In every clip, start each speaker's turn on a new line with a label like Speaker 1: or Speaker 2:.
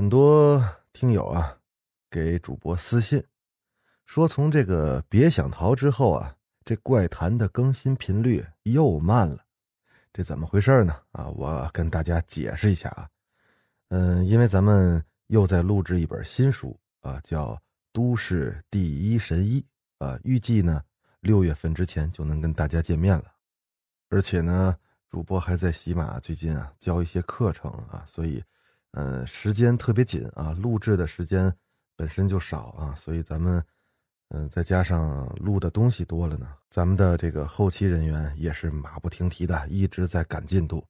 Speaker 1: 很多听友啊，给主播私信说，从这个别想逃之后啊，这怪谈的更新频率又慢了，这怎么回事呢？啊，我跟大家解释一下啊。嗯，因为咱们又在录制一本新书啊，叫《都市第一神医》啊，预计呢六月份之前就能跟大家见面了。而且呢，主播还在喜马最近啊教一些课程啊，所以，嗯，时间特别紧啊，录制的时间本身就少啊，所以咱们，嗯，再加上录的东西多了呢，咱们的这个后期人员也是马不停蹄的一直在赶进度，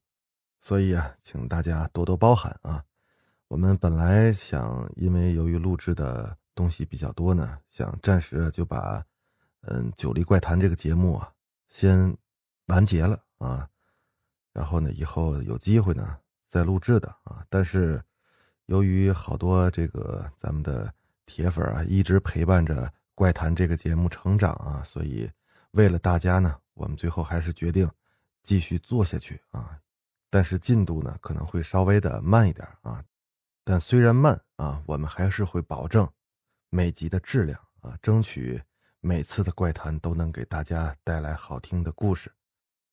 Speaker 1: 所以啊，请大家多多包涵啊。我们本来想，因为由于录制的东西比较多呢，想暂时就把，嗯，《九黎怪谈》这个节目啊，先。完结了啊，然后呢，以后有机会呢在录制的啊。但是，由于好多这个咱们的铁粉啊，一直陪伴着《怪谈》这个节目成长啊，所以为了大家呢，我们最后还是决定继续做下去啊。但是进度呢可能会稍微的慢一点啊，但虽然慢啊，我们还是会保证每集的质量啊，争取每次的怪谈都能给大家带来好听的故事。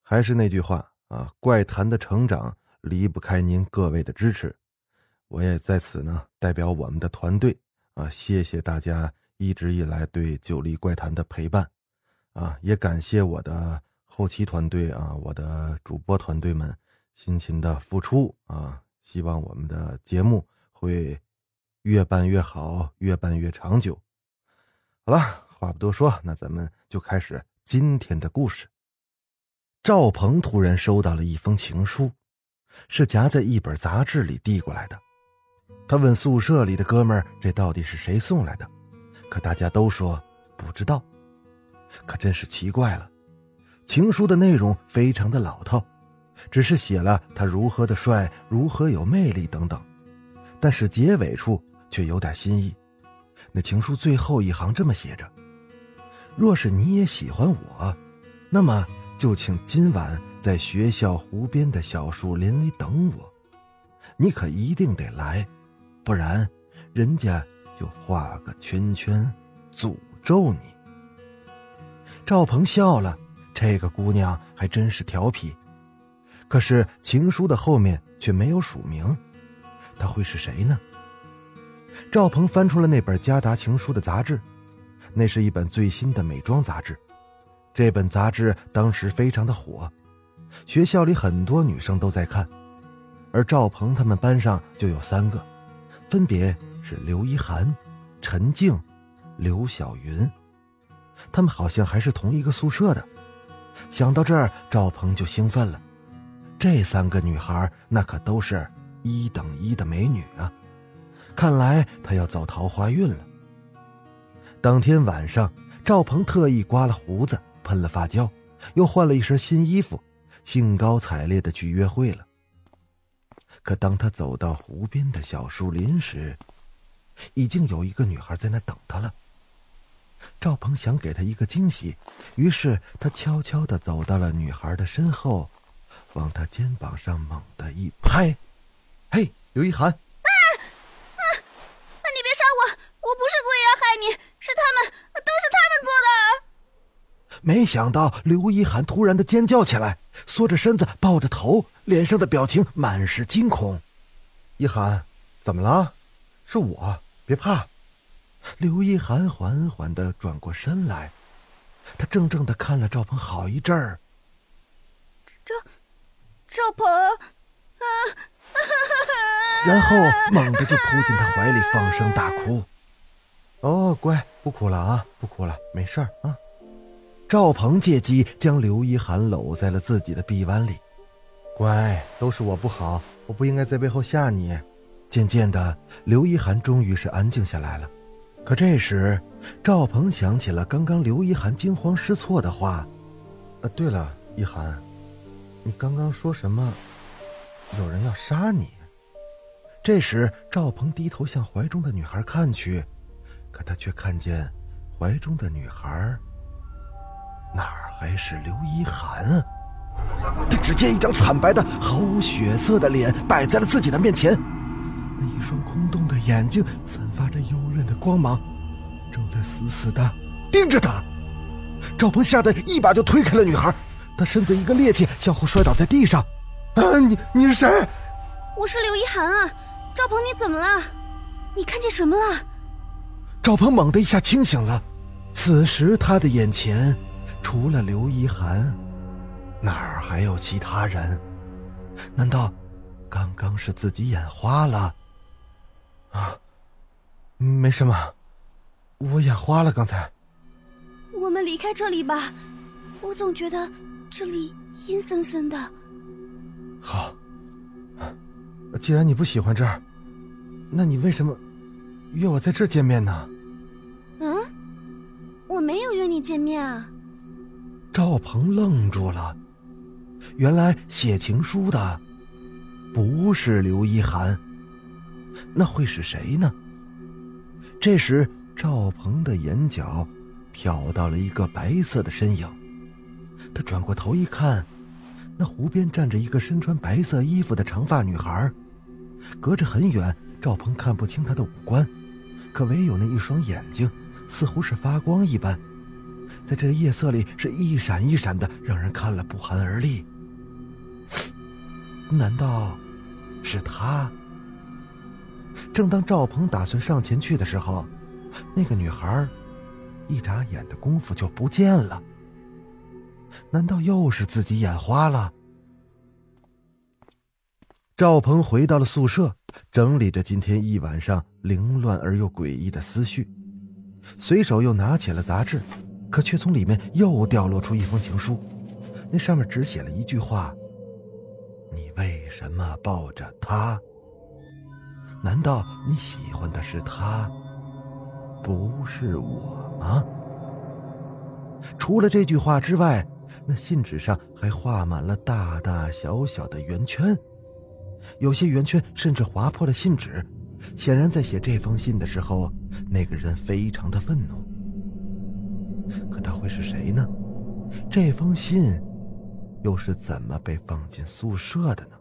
Speaker 1: 还是那句话啊，怪谈的成长离不开您各位的支持。我也在此呢，代表我们的团队啊，谢谢大家一直以来对九黎怪谈的陪伴，啊，也感谢我的后期团队啊，我的主播团队们辛勤的付出啊。希望我们的节目会越办越好，越办越长久。好了，话不多说，那咱们就开始今天的故事。赵鹏突然收到了一封情书，是夹在一本杂志里递过来的。他问宿舍里的哥们儿：“这到底是谁送来的？”可大家都说不知道。可真是奇怪了，情书的内容非常的老套，只是写了他如何的帅、如何有魅力等等，但是结尾处却有点新意。那情书最后一行这么写着：“若是你也喜欢我，那么……”就请今晚在学校湖边的小树林里等我，你可一定得来，不然人家就画个圈圈，诅咒你。赵鹏笑了，这个姑娘还真是调皮。可是情书的后面却没有署名，她会是谁呢？赵鹏翻出了那本夹杂情书的杂志，那是一本最新的美妆杂志。这本杂志当时非常的火，学校里很多女生都在看，而赵鹏他们班上就有三个，分别是刘一涵、陈静、刘晓云，他们好像还是同一个宿舍的。想到这儿，赵鹏就兴奋了，这三个女孩那可都是一等一的美女啊，看来他要走桃花运了。当天晚上，赵鹏特意刮了胡子。喷了发胶，又换了一身新衣服，兴高采烈的去约会了。可当他走到湖边的小树林时，已经有一个女孩在那等他了。赵鹏想给她一个惊喜，于是他悄悄的走到了女孩的身后，往她肩膀上猛地一拍：“嘿，刘一涵！”
Speaker 2: 啊啊！你别杀我！我不是故意要害你，是他们，都是他们做的。
Speaker 1: 没想到刘一涵突然的尖叫起来，缩着身子，抱着头，脸上的表情满是惊恐。一涵，怎么了？是我，别怕。刘一涵缓缓的转过身来，他怔怔的看了赵鹏好一阵儿。
Speaker 2: 赵，赵鹏，啊！
Speaker 1: 然后猛地就扑进他怀里，放声大哭。哦，乖，不哭了啊，不哭了，没事儿啊。赵鹏借机将刘一涵搂在了自己的臂弯里，乖，都是我不好，我不应该在背后吓你。渐渐的，刘一涵终于是安静下来了。可这时，赵鹏想起了刚刚刘一涵惊慌失措的话：“呃，对了，一涵，你刚刚说什么？有人要杀你？”这时，赵鹏低头向怀中的女孩看去，可他却看见怀中的女孩哪儿还是刘一涵啊？他只见一张惨白的、毫无血色的脸摆在了自己的面前。那一双空洞的眼睛散发着幽怨的光芒，正在死死的盯着他。赵鹏吓得一把就推开了女孩，他身子一个趔趄，向后摔倒在地上。啊，你你是谁？
Speaker 2: 我是刘一涵啊，赵鹏，你怎么了？你看见什么了？
Speaker 1: 赵鹏猛地一下清醒了，此时他的眼前除了刘一涵，哪儿还有其他人？难道刚刚是自己眼花了？啊，没什么，我眼花了。刚才，
Speaker 2: 我们离开这里吧，我总觉得这里阴森森的。
Speaker 1: 好，既然你不喜欢这儿，那你为什么约我在这儿见面呢？
Speaker 2: 嗯，我没有约你见面啊。
Speaker 1: 赵鹏愣住了，原来写情书的不是刘一涵。那会是谁呢？这时，赵鹏的眼角瞟到了一个白色的身影。他转过头一看，那湖边站着一个身穿白色衣服的长发女孩。隔着很远，赵鹏看不清她的五官，可唯有那一双眼睛，似乎是发光一般，在这夜色里是一闪一闪的，让人看了不寒而栗。难道是他？正当赵鹏打算上前去的时候，那个女孩一眨眼的功夫就不见了。难道又是自己眼花了？赵鹏回到了宿舍，整理着今天一晚上凌乱而又诡异的思绪，随手又拿起了杂志，可却从里面又掉落出一封情书，那上面只写了一句话：“你为什么抱着他？”难道你喜欢的是他，不是我吗？除了这句话之外，那信纸上还画满了大大小小的圆圈，有些圆圈甚至划破了信纸。显然，在写这封信的时候，那个人非常的愤怒。可他会是谁呢？这封信又是怎么被放进宿舍的呢？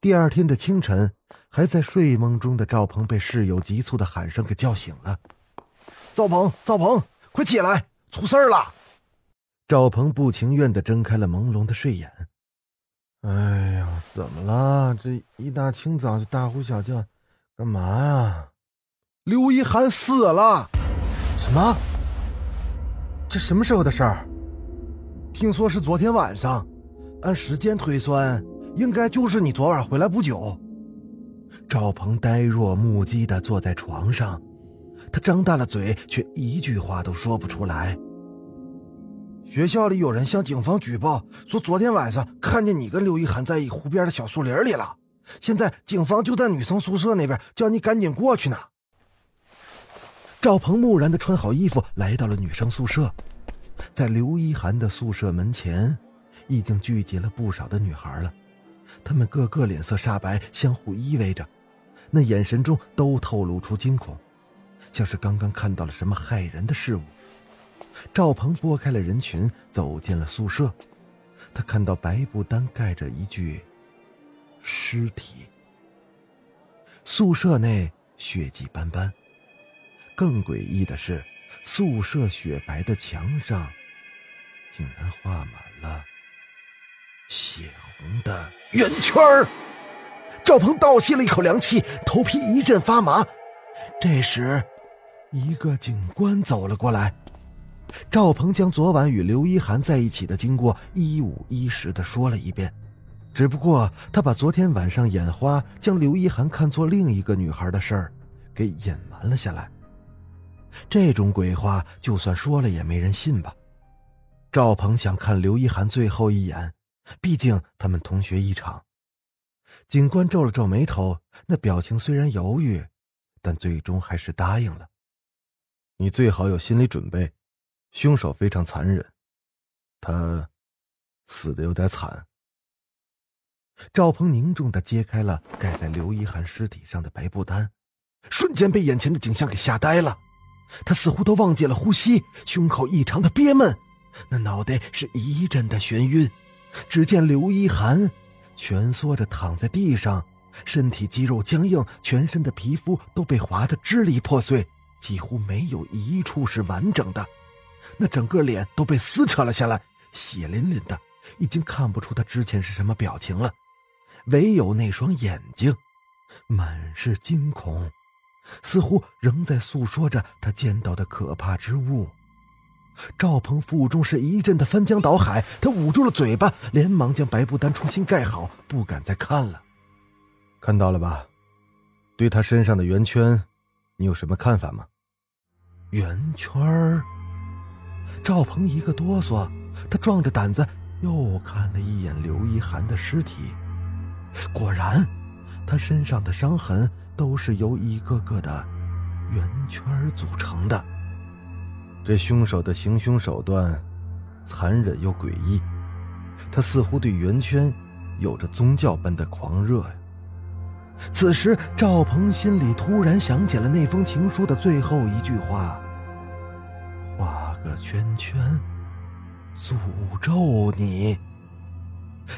Speaker 1: 第二天的清晨，还在睡梦中的赵鹏被室友急促的喊声给叫醒了。赵鹏，赵鹏，快起来，出事儿了！赵鹏不情愿的睁开了朦胧的睡眼。哎呀，怎么了？这一大清早就大呼小叫，干嘛呀？刘一涵死了！什么？这什么时候的事儿？听说是昨天晚上，按时间推算。应该就是你昨晚回来不久。赵鹏呆若木鸡的坐在床上，他张大了嘴，却一句话都说不出来。学校里有人向警方举报，说昨天晚上看见你跟刘一涵在一湖边的小树林里了。现在警方就在女生宿舍那边，叫你赶紧过去呢。赵鹏木然的穿好衣服，来到了女生宿舍，在刘一涵的宿舍门前，已经聚集了不少的女孩了。她们个个脸色煞白，相互依偎着，那眼神中都透露出惊恐，像是刚刚看到了什么骇人的事物。赵鹏拨开了人群，走进了宿舍。他看到白布单盖着一具尸体。宿舍内血迹斑斑，更诡异的是，宿舍雪白的墙上竟然画满了。血红的圆圈，赵鹏倒吸了一口凉气，头皮一阵发麻。这时，一个警官走了过来。赵鹏将昨晚与刘一涵在一起的经过一五一十的说了一遍，只不过他把昨天晚上眼花将刘一涵看作另一个女孩的事儿给隐瞒了下来。这种鬼话，就算说了也没人信吧？赵鹏想看刘一涵最后一眼。毕竟他们同学一场，警官皱了皱眉头，那表情虽然犹豫，但最终还是答应了。你最好有心理准备，凶手非常残忍，他死的有点惨。赵鹏凝重的揭开了盖在刘一涵尸体上的白布单，瞬间被眼前的景象给吓呆了。他似乎都忘记了呼吸，胸口异常的憋闷，那脑袋是一阵的眩晕。只见刘一涵蜷缩着躺在地上，身体肌肉僵硬，全身的皮肤都被划得支离破碎，几乎没有一处是完整的。那整个脸都被撕扯了下来，血淋淋的，已经看不出他之前是什么表情了，唯有那双眼睛，满是惊恐，似乎仍在诉说着他见到的可怕之物。赵鹏腹中是一阵的翻江倒海，他捂住了嘴巴，连忙将白布单重新盖好，不敢再看了。看到了吧？对他身上的圆圈，你有什么看法吗？圆圈儿。赵鹏一个哆嗦，他壮着胆子又看了一眼刘一涵的尸体，果然，他身上的伤痕都是由一个个的圆圈组成的。这凶手的行凶手段残忍又诡异，他似乎对圆圈有着宗教般的狂热呀。此时，赵鹏心里突然想起了那封情书的最后一句话：“画个圈圈，诅咒你。”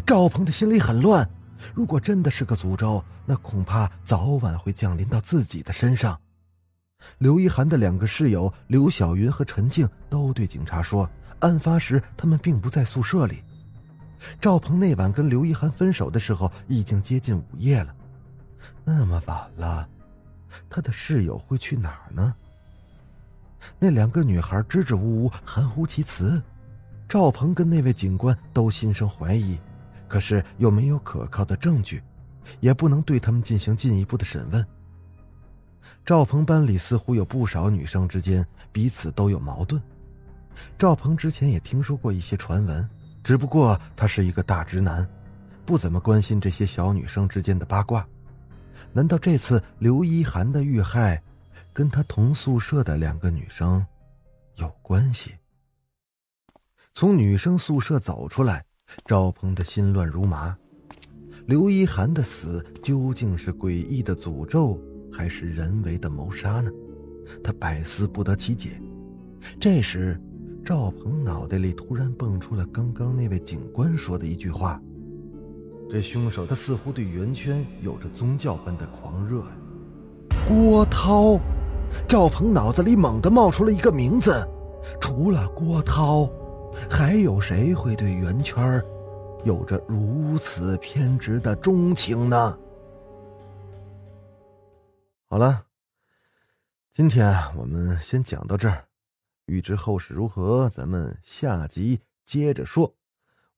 Speaker 1: 赵鹏的心里很乱，如果真的是个诅咒，那恐怕早晚会降临到自己的身上。刘一涵的两个室友刘小云和陈静都对警察说，案发时他们并不在宿舍里。赵鹏那晚跟刘一涵分手的时候已经接近午夜了，那么晚了，他的室友会去哪儿呢？那两个女孩支支吾吾，含糊其辞。赵鹏跟那位警官都心生怀疑，可是又没有可靠的证据，也不能对他们进行进一步的审问。赵鹏班里似乎有不少女生之间彼此都有矛盾。赵鹏之前也听说过一些传闻，只不过他是一个大直男，不怎么关心这些小女生之间的八卦。难道这次刘一涵的遇害，跟他同宿舍的两个女生有关系？从女生宿舍走出来，赵鹏的心乱如麻。刘一涵的死究竟是诡异的诅咒？还是人为的谋杀呢？他百思不得其解。这时，赵鹏脑袋里突然蹦出了刚刚那位警官说的一句话：“这凶手他似乎对圆圈有着宗教般的狂热呀。”郭涛，赵鹏脑子里猛地冒出了一个名字。除了郭涛，还有谁会对圆圈有着如此偏执的钟情呢？好了，今天啊，我们先讲到这儿。欲知后事如何，咱们下集接着说。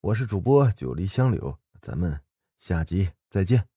Speaker 1: 我是主播九黎香柳，咱们下集再见。